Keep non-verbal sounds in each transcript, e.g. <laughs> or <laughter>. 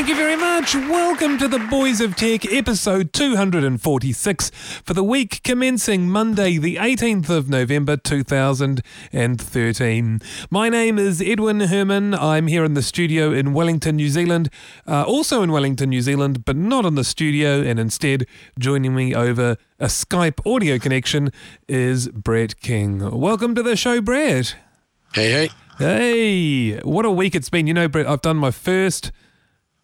Thank you very much. Welcome to the Boys of Tech, episode 246, for the week commencing Monday, the 18th of November 2013. My name is Edwin Herman. I'm here in the studio in Wellington, New Zealand, uh, also in Wellington, New Zealand, but not in the studio, and instead joining me over a Skype audio connection is Brett King. Welcome to the show, Brett. Hey, hey. Hey, what a week it's been. You know, Brett, I've done my first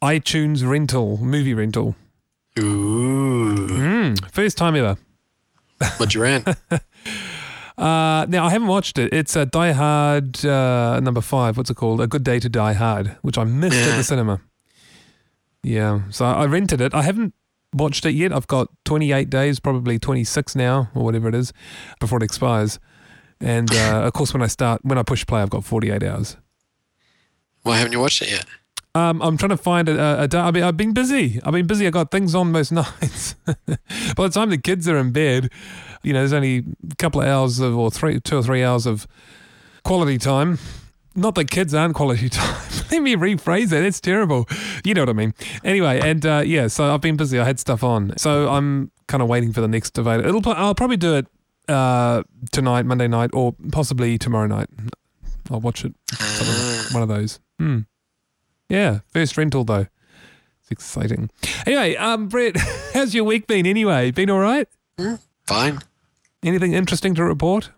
iTunes rental, movie rental. Ooh. Mm, first time ever. What'd you rent? <laughs> Uh, now, I haven't watched it. It's a Die Hard uh, number five. What's it called? A Good Day to Die Hard, which I missed at the cinema. Yeah, so I rented it. I haven't watched it yet. I've got 28 days, probably 26 now, or whatever it is, before it expires. And uh, of course, when I start, when I push play, I've got 48 hours. Why haven't you watched it yet? Um, I'm trying to find a, a, day. I mean, I've been busy. I've been busy. I got things on most <laughs> nights. By the time the kids are in bed, you know, there's only a couple of hours of, or three, two or three hours of quality time. Not that kids aren't quality <laughs> time. Let me rephrase that. It's terrible. You know what I mean. Anyway, and uh, yeah, so I've been busy. I had stuff on, so I'm kind of waiting for the next debate. It'll. I'll probably do it uh, tonight, Monday night, or possibly tomorrow night. I'll watch it. One of those. Hmm. Yeah, first rental though. It's exciting. Anyway, um, Brett, <laughs> how's your week been? Anyway, been all right? Fine. Anything interesting to report?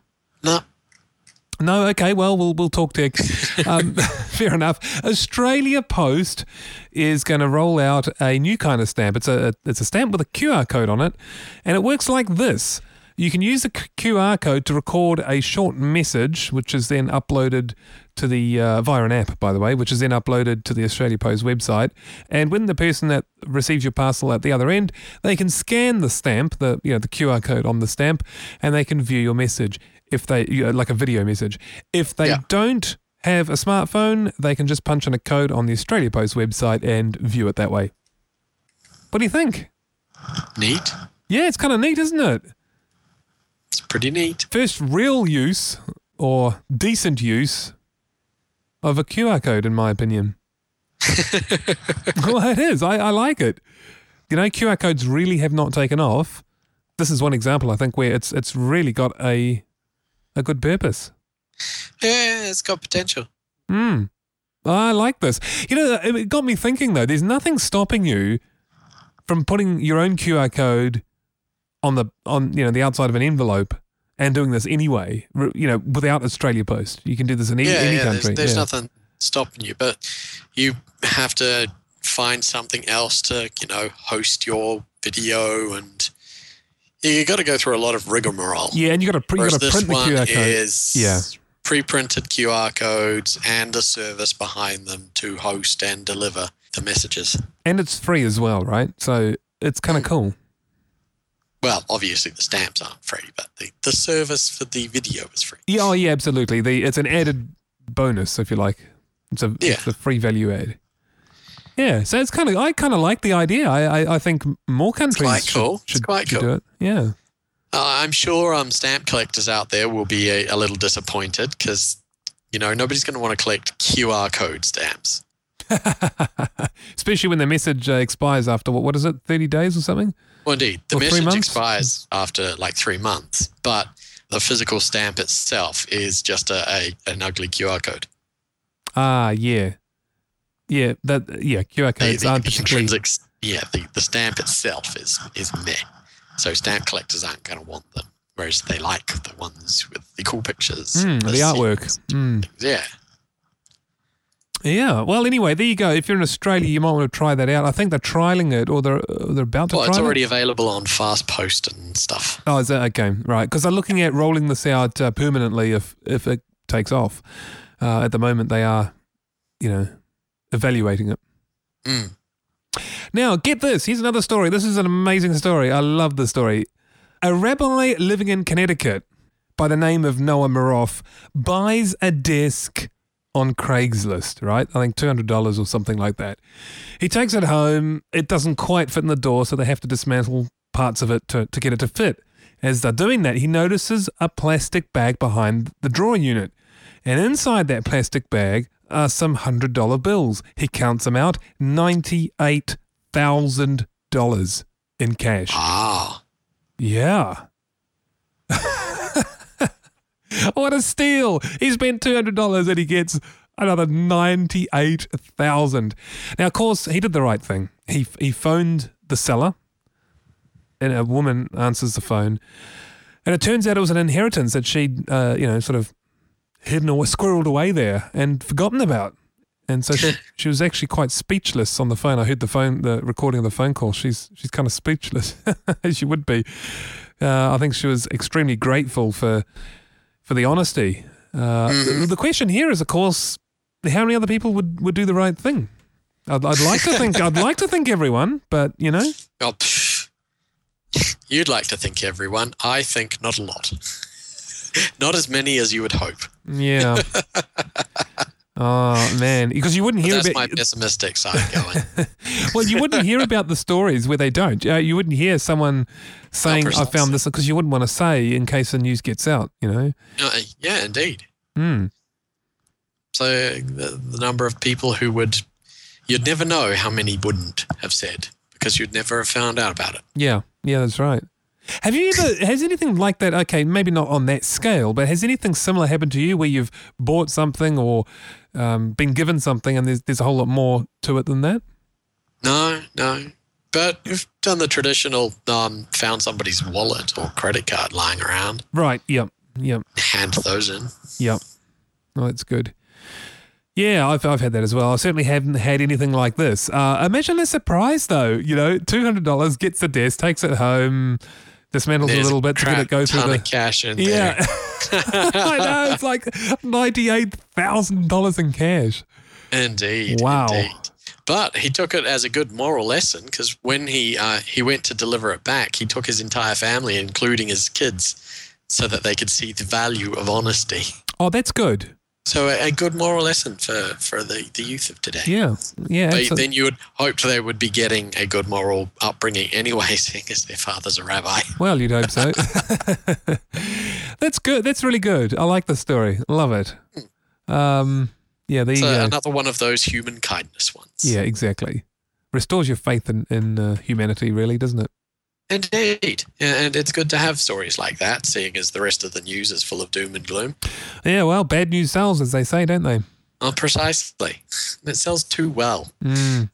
No. No, okay. Well, we'll we'll talk tech. <laughs> Um, <laughs> fair enough. Australia Post is going to roll out a new kind of stamp. It's a it's a stamp with a QR code on it, and it works like this. You can use the QR code to record a short message, which is then uploaded to the uh, via an app, by the way, which is then uploaded to the Australia Post website. And when the person that receives your parcel at the other end, they can scan the stamp, the you know the QR code on the stamp, and they can view your message if they you know, like a video message. If they Yeah. don't have a smartphone, they can just punch in a code on the Australia Post website and view it that way. What do you think? Neat. Yeah, it's kind of neat, isn't it? It's pretty neat. First real use or decent use of a QR code, in my opinion. <laughs> well, it is. I, I like it. You know, QR codes really have not taken off. This is one example, I think, where it's it's really got a a good purpose. Yeah, it's got potential. Hmm. I like this. You know, it got me thinking though. There's nothing stopping you from putting your own QR code on the on you know the outside of an envelope and doing this anyway. You know, without Australia Post, you can do this in any, yeah, any yeah. country. There's, there's yeah. nothing stopping you, but you have to find something else to, you know, host your video and you got to go through a lot of rigmarole. yeah, and you got to got to print the QR code. is Yeah. pre-printed QR codes and a service behind them to host and deliver the messages. and it's free as well, right? So it's kind of mm. cool. Well, obviously the stamps aren't free, but the, the service for the video is free. Yeah, oh yeah, absolutely. The it's an added bonus, if you like. It's a Yeah. it's a free value add. Yeah, so it's kind of I kind of like the idea. I I, I think more countries quite should, cool. It's should, quite should cool. do it. Yeah. Uh, I'm sure um, stamp collectors out there will be a, a little disappointed because, you know, nobody's going to want to collect QR code stamps. <laughs> Especially when the message uh, expires after what? What is it? Thirty days or something? Well, indeed, the three message expires after like three months, but the physical stamp itself is just a, a an ugly QR code. Ah, yeah, yeah. That yeah. QR codes the, aren't the particularly. yeah, the, the stamp itself is is meh. So stamp collectors aren't going to want them, whereas they like the ones with the cool pictures, Mm, the artwork. Mm. Yeah, Yeah. Well, anyway, there you go. If you're in Australia, you might want to try that out. I think they're trialing it, or they're uh, they're about to well, it's it. already available on Fast Post and stuff. Oh, is that okay? Right, because they're looking at rolling this out uh, permanently if if it takes off. Uh, at the moment, they are, you know, evaluating it. Mm. Now, get this. Here's another story. This is an amazing story. I love this story. A rabbi living in Connecticut by the name of Noah Miroff buys a desk on Craigslist, right? I think $200 or something like that. He takes it home. It doesn't quite fit in the door, so they have to dismantle parts of it to, to get it to fit. As they're doing that, he notices a plastic bag behind the drawer unit. And inside that plastic bag are some $100 bills. He counts them out $98,000 in cash. Ah. Yeah. What a steal. He spent $200 and he gets another 98,000. Now of course, he did the right thing. He he phoned the seller and a woman answers the phone. And it turns out it was an inheritance that she'd uh, you know, sort of hidden or squirreled away there and forgotten about. And so she, <laughs> she was actually quite speechless on the phone. I heard the phone, the recording of the phone call. She's she's kind of speechless, <laughs> as she would be. Uh, I think she was extremely grateful for for the honesty. Uh, the, the question here is, of course, how many other people would, would do the right thing? I'd, I'd like to think I'd like to think everyone, but you know, <laughs> Oh. You'd like to think everyone. I think not a lot. <laughs> not as many as you would hope. yeah. <laughs> oh man, <laughs> because you wouldn't hear that's about my pessimistic side going. <laughs> well, you wouldn't hear about the stories where they don't. Uh, you wouldn't hear someone saying, "I found this," because you wouldn't want to say in case the news gets out. You know. Uh, yeah, indeed. Hmm. So the, the number of people who would, you'd never know how many wouldn't have said because you'd never have found out about it. Yeah, yeah, that's right. Have you ever, has anything like that, okay, maybe not on that scale, but has anything similar happened to you where you've bought something or um, been given something and there's, there's a whole lot more to it than that? No, no. But you've done the traditional, um, found somebody's wallet or credit card lying around, Right, yep, yep, hand those in. yep. Oh, that's good. Yeah, I've, I've had that as well. I certainly haven't had anything like this. Uh, imagine the surprise though, you know, $200 gets the desk, takes it home, dismantles There's a little bit to get it go through the. cash in Yeah. there. <laughs> I know, it's like $98,000 in cash. Indeed. Wow. Indeed. But he took it as a good moral lesson because when he uh, he went to deliver it back, he took his entire family, including his kids, so that they could see the value of honesty. Oh, that's good. So a, a good moral lesson for, for the, the youth of today. Yeah, yeah. Then you would hope they would be getting a good moral upbringing anyway, <laughs> seeing as their father's a rabbi. Well, you'd hope so. <laughs> <laughs> That's good. That's really good. I like the story. Love it. Um, yeah, there So go. another one of those human kindness ones. yeah, exactly. Restores your faith in, in uh, humanity, really, doesn't it? Indeed. And it's good to have stories like that, seeing as the rest of the news is full of doom and gloom. Yeah, well, bad news sells, as they say, don't they? Oh, precisely. It sells too well. Mm.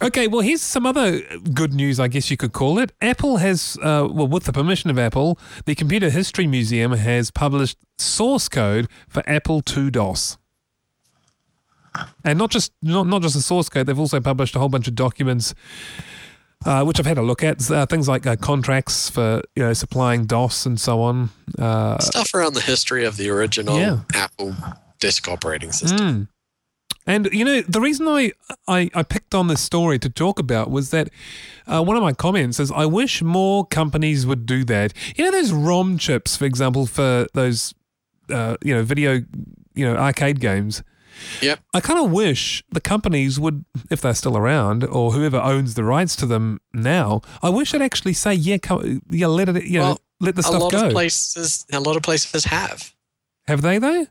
<laughs> okay, well, here's some other good news, I guess you could call it. Apple has, uh, well, with the permission of Apple, the Computer History Museum has published source code for Apple II DOS. And not just not, not just the source code, they've also published a whole bunch of documents, uh, which I've had a look at. Uh, things like uh, contracts for you know supplying DOS and so on. Uh, Stuff around the history of the original Yeah. Apple disk operating system. Mm. And you know the reason I, I I picked on this story to talk about was that uh, one of my comments is I wish more companies would do that. You know those ROM chips, for example, for those uh, you know video you know arcade games. Yep. I kind of wish the companies would, if they're still around, or whoever owns the rights to them now. I wish they'd actually say, yeah, come, yeah, let it, you know, let the stuff go. a lot go. of places, a lot of places have. Have they though?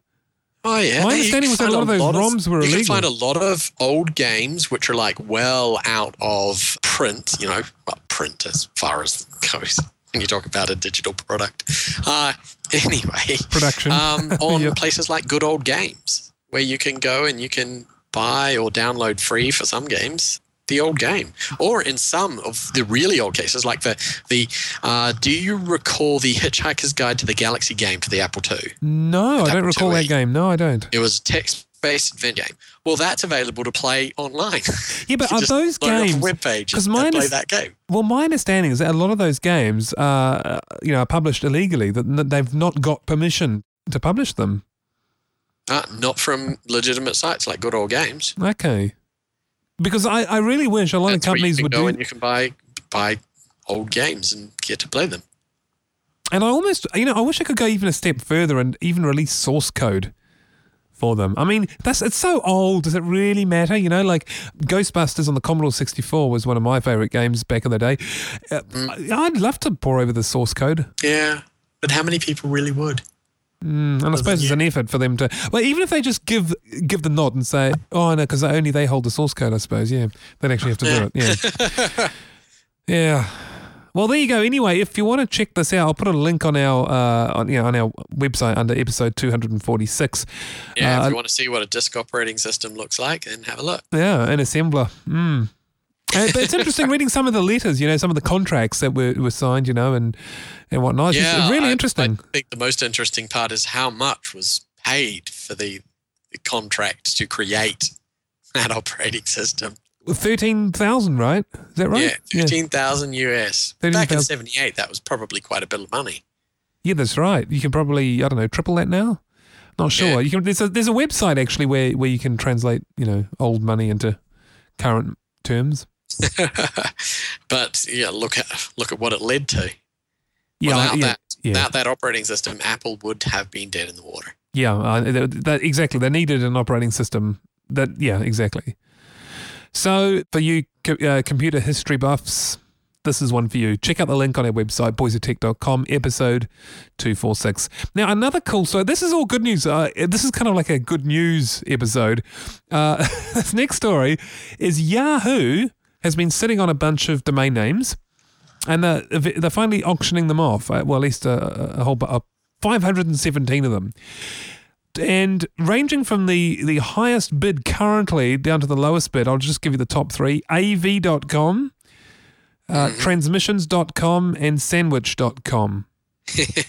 Oh yeah. My understanding was that a lot of those ROMs were You illegal. can find a lot of old games which are like well out of print. You know, well, print as far as goes. When you talk about a digital product. Uh, <laughs> anyway, Production. um, <laughs> on Yep. places like Good Old Games, where you can go and you can buy or download free for some games the old game, or in some of the really old cases, like the the. Uh, do you recall the Hitchhiker's Guide to the Galaxy game for the Apple II? No, I don't recall that game. No, I don't. It was a text-based adventure game. Well, that's available to play online. Yeah, <laughs> but are those load up a games? web page and play is- that game. Well, my understanding is that a lot of those games are, you know, are published illegally. That they've not got permission to publish them. Uh, not from legitimate sites like Good Old Games. Okay. Because I, I really wish a lot That's of companies would go do and you can buy buy old games and get to play them. And I almost, you know, I wish I could go even a step further and even release source code for them. I mean, that's it's so old. Does it really matter? You know, like Ghostbusters on the Commodore 64 was one of my favorite games back in the day. Uh, Mm. I'd love to pore over the source code. Yeah, but how many people really would? Mm, and I suppose it's an effort for them to. Well, even if they just give give the nod and say, "Oh, no," because only they hold the source code. I suppose, yeah, they'd actually have to do it. Yeah, <laughs> yeah. Well, there you go. Anyway, if you want to check this out, I'll put a link on our uh, on, you know, on our website under episode two hundred and forty six. Yeah, Uh, if you want to see what a disk operating system looks like, then have a look. Yeah, an assembler. Mm. Uh, but it's interesting reading some of the letters, you know, some of the contracts that were, were signed, you know, and and whatnot. It's yeah, really I- interesting. I think the most interesting part is how much was paid for the, the contract to create that operating system. Thirteen thousand, right? Is that right? Yeah, fifteen thousand US. Back in '78, that was probably quite a bit of money. Yeah, that's right. You can probably I don't know triple that now. Not sure. Yeah. You can. There's a there's a website actually where where you can translate you know old money into current terms. <laughs> but yeah, look at look at what it led to. Yeah, Without yeah, that, yeah, without that operating system, Apple would have been dead in the water. yeah. Uh, that, exactly. They needed an operating system. That yeah, exactly. So for you uh, computer history buffs, this is one for you. Check out the link on our website, boysoftech.com, episode 246. Now, another cool, so this is all good news. Uh, this is kind of like a good news episode. Uh, <laughs> this next story is Yahoo has been sitting on a bunch of domain names and they're, they're finally auctioning them off. Uh, well, at least a, a whole uh, 517 of them. And ranging from the, the highest bid currently down to the lowest bid, I'll just give you the top three av.com, uh, transmissions.com, and sandwich.com. <laughs>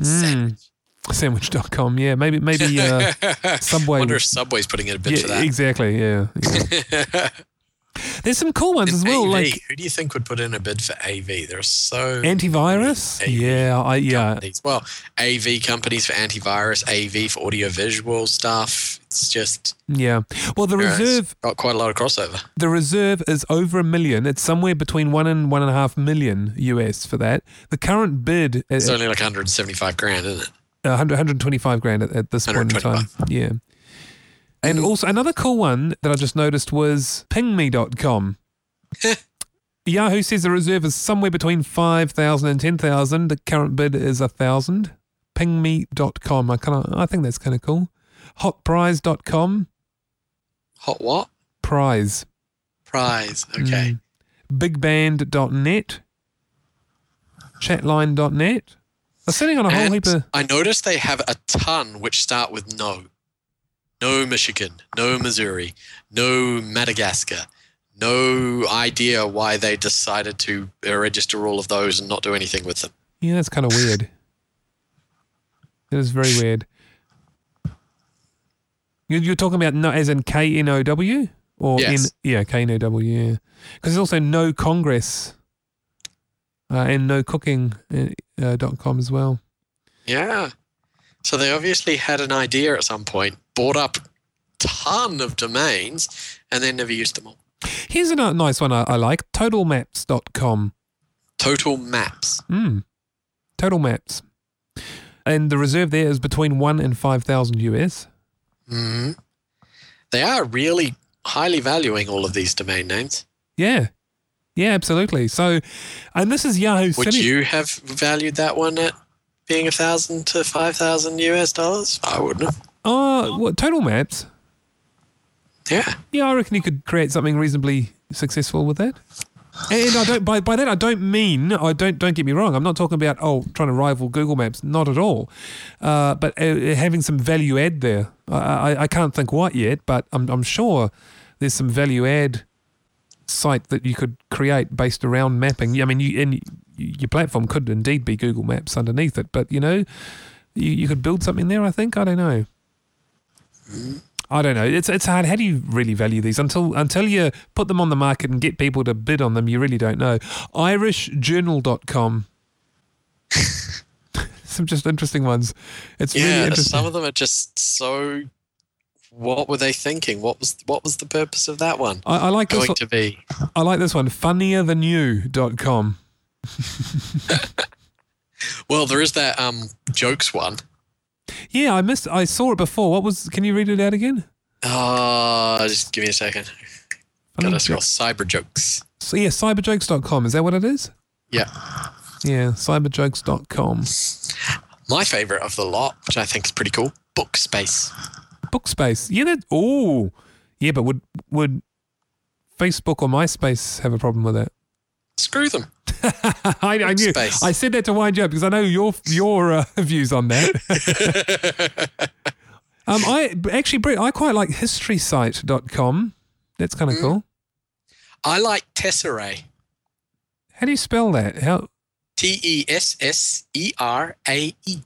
Mm, sandwich.com, yeah. Maybe, maybe uh, <laughs> Subway. Wonder if Subway's putting in a bid yeah, for that. exactly, yeah. yeah. <laughs> There's some cool ones as well, AV. like who do you think would put in a bid for AV? There are so antivirus. Yeah, I, yeah. companies. Well, AV companies for antivirus, AV for audiovisual stuff. It's just Yeah. Well, the you know, reserve got quite a lot of crossover. the reserve is over a million. It's somewhere between one and one and a half million US for that. The current bid It's is only like 175 grand, isn't it? 100, 125 grand at, at this point in time. Yeah. And also another cool one that I just noticed was pingme.com. <laughs> Yahoo says the reserve is somewhere between 5,000 and 10,000. The current bid is a 1,000. Pingme.com. I kind of I think that's kind of cool. Hotprize.com. Hot what? Prize. Prize. Okay. Mm. Bigband.net. Chatline.net. They're sitting on a whole And heap of. I noticed they have a ton which start with no. No Michigan, no Missouri, no Madagascar. No idea why they decided to register all of those and not do anything with them. Yeah, that's kind of weird. It is very weird. You- You're talking about no, as in K N O W or Yes. N? Yeah, K N O W. Yeah, because there's also no Congress uh, and no cooking uh, uh, dot com as well. Yeah. So they obviously had an idea at some point, bought up ton of domains, and then never used them all. Here's a nice one I, I like: totalmaps.com. Total maps. Mm. Total maps. And the reserve there is between one and five thousand US. hmm They are really highly valuing all of these domain names. Yeah. Yeah, absolutely. So, and this is Yahoo Would City. you have valued that one at being a thousand to five thousand US dollars? I wouldn't have. Oh, what total maps? Yeah. Yeah, I reckon you could create something reasonably successful with that. And I don't by by that I don't mean I don't don't get me wrong. I'm not talking about oh trying to rival Google Maps, not at all. Uh, but uh, having some value add there. I, I I can't think what yet, but I'm I'm sure there's some value add site that you could create based around mapping. I mean, you and your platform could indeed be Google Maps underneath it, but you know, you, you could build something there. I think I don't know. I don't know. It's it's hard. How do you really value these until until you put them on the market and get people to bid on them? You really don't know. IrishJournal.com. <laughs> some just interesting ones. It's really Yeah, interesting. some of them are just so. What were they thinking? What was what was the purpose of that one I, I like this. going one- to be? I like this one. Funnier.than.you.com. Well, there is that um jokes one. Yeah, I missed. I saw it before. What was? Can you read it out again? Oh, just give me a second. Gotta scroll. Cyber jokes. So yeah, cyberjokes.com. Is that what it is? Yeah. Yeah, cyberjokes.com. My favorite of the lot, which I think is pretty cool, Bookspace. Bookspace. Yeah, that. Oh, yeah, but would would Facebook or MySpace have a problem with that? Screw them. <laughs> I, I knew. Bookspace. I said that to wind you up because I know your your uh, <laughs> views on that. <laughs> um, I actually, Brett, I quite like historysite.com. That's kind of Mm. cool. I like Tesserae. How do you spell that? How? T E S S E R A E.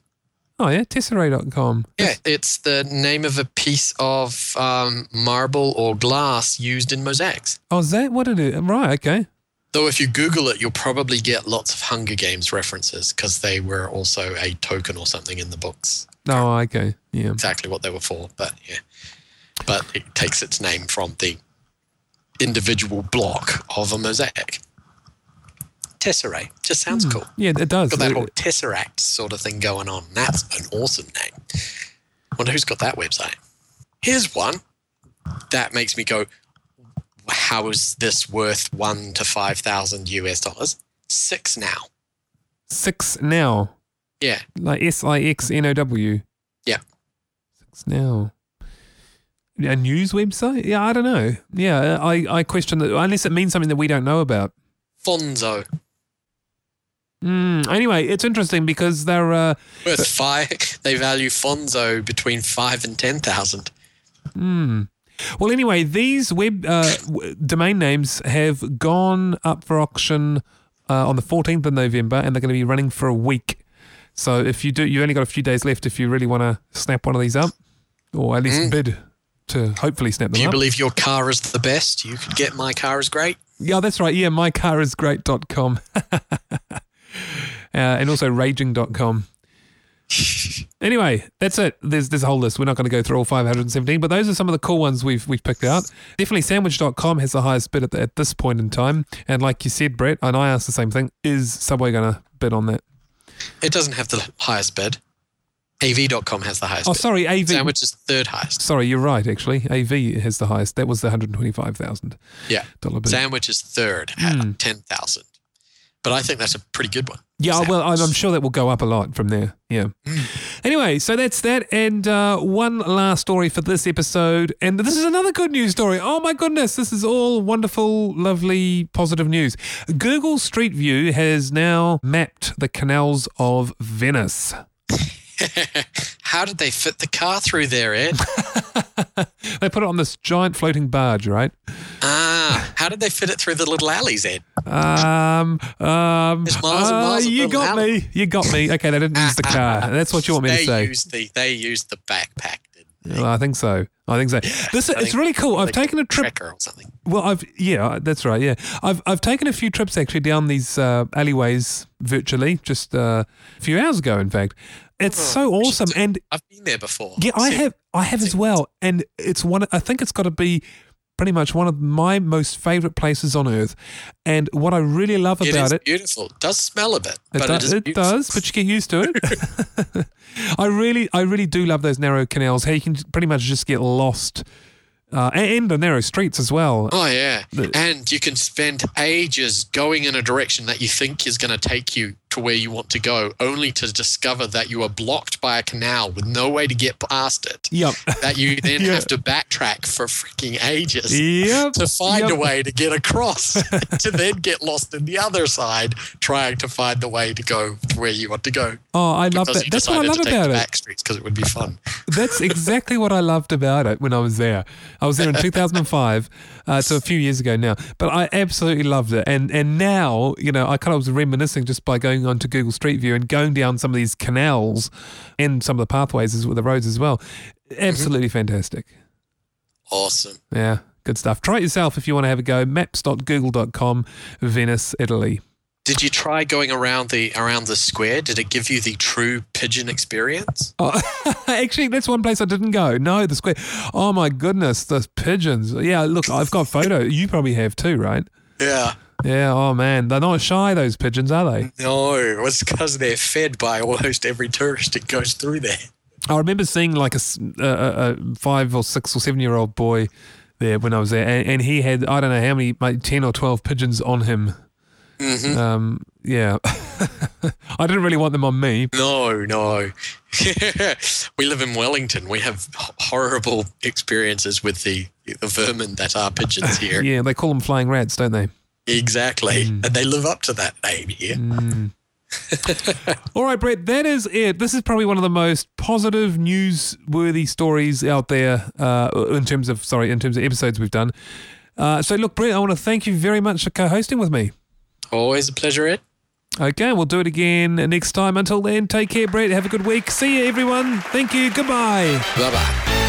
Oh yeah, tesserae.com. Yeah, it's the name of a piece of um, marble or glass used in mosaics. Oh, is that what it is? Right. Okay. Though if you Google it, you'll probably get lots of Hunger Games references because they were also a token or something in the books. Oh, okay. Yeah. Exactly what they were for, but yeah. But it takes its name from the individual block of a mosaic. Tesseract just sounds hmm. cool. Yeah, it does. Got that It- whole tesseract sort of thing going on. That's an awesome name. Wonder who's got that website. Here's one that makes me go, "How is this worth one to five thousand US dollars?" Six now. Six now. Yeah, Like S I X N O W. Yeah. Six now. A news website? Yeah, I don't know. Yeah, I, I question that unless it means something that we don't know about. Fonzo Mm, anyway, it's interesting because they're uh, worth five. <laughs> They value Fonzo between five and ten thousand. Mm. Well, anyway, these web uh, domain names have gone up for auction uh, on the 14th of November, and they're going to be running for a week. So if you do, you've only got a few days left if you really want to snap one of these up, or at least Mm. bid to hopefully snap them up. Do you up. believe your car is the best? You could get my car is great. yeah, that's right. Yeah, mycarisgreat.com. <laughs> uh, and also raging.com. Anyway, that's it. There's there's a whole list. We're not going to go through all 517, but those are some of the cool ones we've we've picked out. Definitely sandwich.com has the highest bid at, the, at this point in time. And like you said, Brett, and I asked the same thing, is Subway going to bid on that? It doesn't have the highest bid. AV.com has the highest Oh, bid. sorry, AV. Sandwich is third highest. Sorry, you're right, actually. AV has the highest. That was the $125,000 Yeah. bid. Sandwich is third at Hmm. 10,000. But I think that's a pretty good one. Yeah, well, I'm, I'm sure that will go up a lot from there. Yeah. Anyway, so that's that. And uh, one last story for this episode. And this is another good news story. Oh, my goodness. This is all wonderful, lovely, positive news. Google Street View has now mapped the canals of Venice. <laughs> How did they fit the car through there, Ed? <laughs> They put it on this giant floating barge, right? ah, how did they fit it through the little alleys, Ed? Um, um, There's miles and uh, you got me. You got me. Okay, they didn't use the car. That's what you want me they to say. Used the, they used the backpack? Well, I think so. I think so. This I it's really cool. I've Like taken a trip or something. Well, I've yeah, that's right. Yeah, I've I've taken a few trips actually down these uh, alleyways virtually just uh, a few hours ago. In fact, it's so awesome, and I've been there before. yeah, I have I have as well, and it's one. I think it's got to be pretty much one of my most favorite places on earth, and what I really love It about is it. beautiful. It does smell a bit, It, but do- it is it does, but you get used to it. <laughs> I really, I really do love those narrow canals. How you can pretty much just get lost, uh, and the narrow streets as well. Oh yeah, The- and you can spend ages going in a direction that you think is going to take you to where you want to go, only to discover that you are blocked by a canal with no way to get past it. Yep. That you <laughs> then Yeah. have to backtrack for freaking ages Yep. to find yep. a way to get across, <laughs> to then get lost in the other side, trying to find the way to go to where you want to go. Oh, I love that. That's what I love to about it. back streets because it would be fun. That's exactly what I loved about it when I was there. I was there in <laughs> 2005, uh, so a few years ago now. But I absolutely loved it, and and now you know I kind of was reminiscing just by going onto Google Street View and going down some of these canals and some of the pathways as with the roads as well. Absolutely fantastic. Awesome. Yeah, good stuff. Try it yourself if you want to have a go. Maps.google.com, Venice, Italy. Did you try going around the around the square? Did it give you the true pigeon experience? Oh, <laughs> actually, that's one place I didn't go. No, the square. Oh my goodness, the pigeons. Yeah, look, I've got photo. You probably have too, right? Yeah. Yeah. Oh man, they're not shy. Those pigeons, are they? No, it's because they're fed by almost every tourist that goes through there. I remember seeing like a, a, a five or six or seven year old boy there when I was there, and, and he had I don't know how many, like ten or twelve pigeons on him. Mm-hmm. Um, yeah, <laughs> I didn't really want them on me. No, no. <laughs> we live in Wellington. We have horrible experiences with the, the vermin that are pigeons <laughs> here. yeah, they call them flying rats, don't they? Exactly. Mm. And they live up to that name here. Mm. All right, Brett, that is it. This is probably one of the most positive, newsworthy stories out there uh, in terms of, sorry, in terms of episodes we've done. Uh, so, look, Brett, I want to thank you very much for co hosting with me. Always a pleasure, Ed. Okay, we'll do it again next time. Until then, take care, Brett. Have a good week. See you, everyone. Thank you. Goodbye. Bye bye.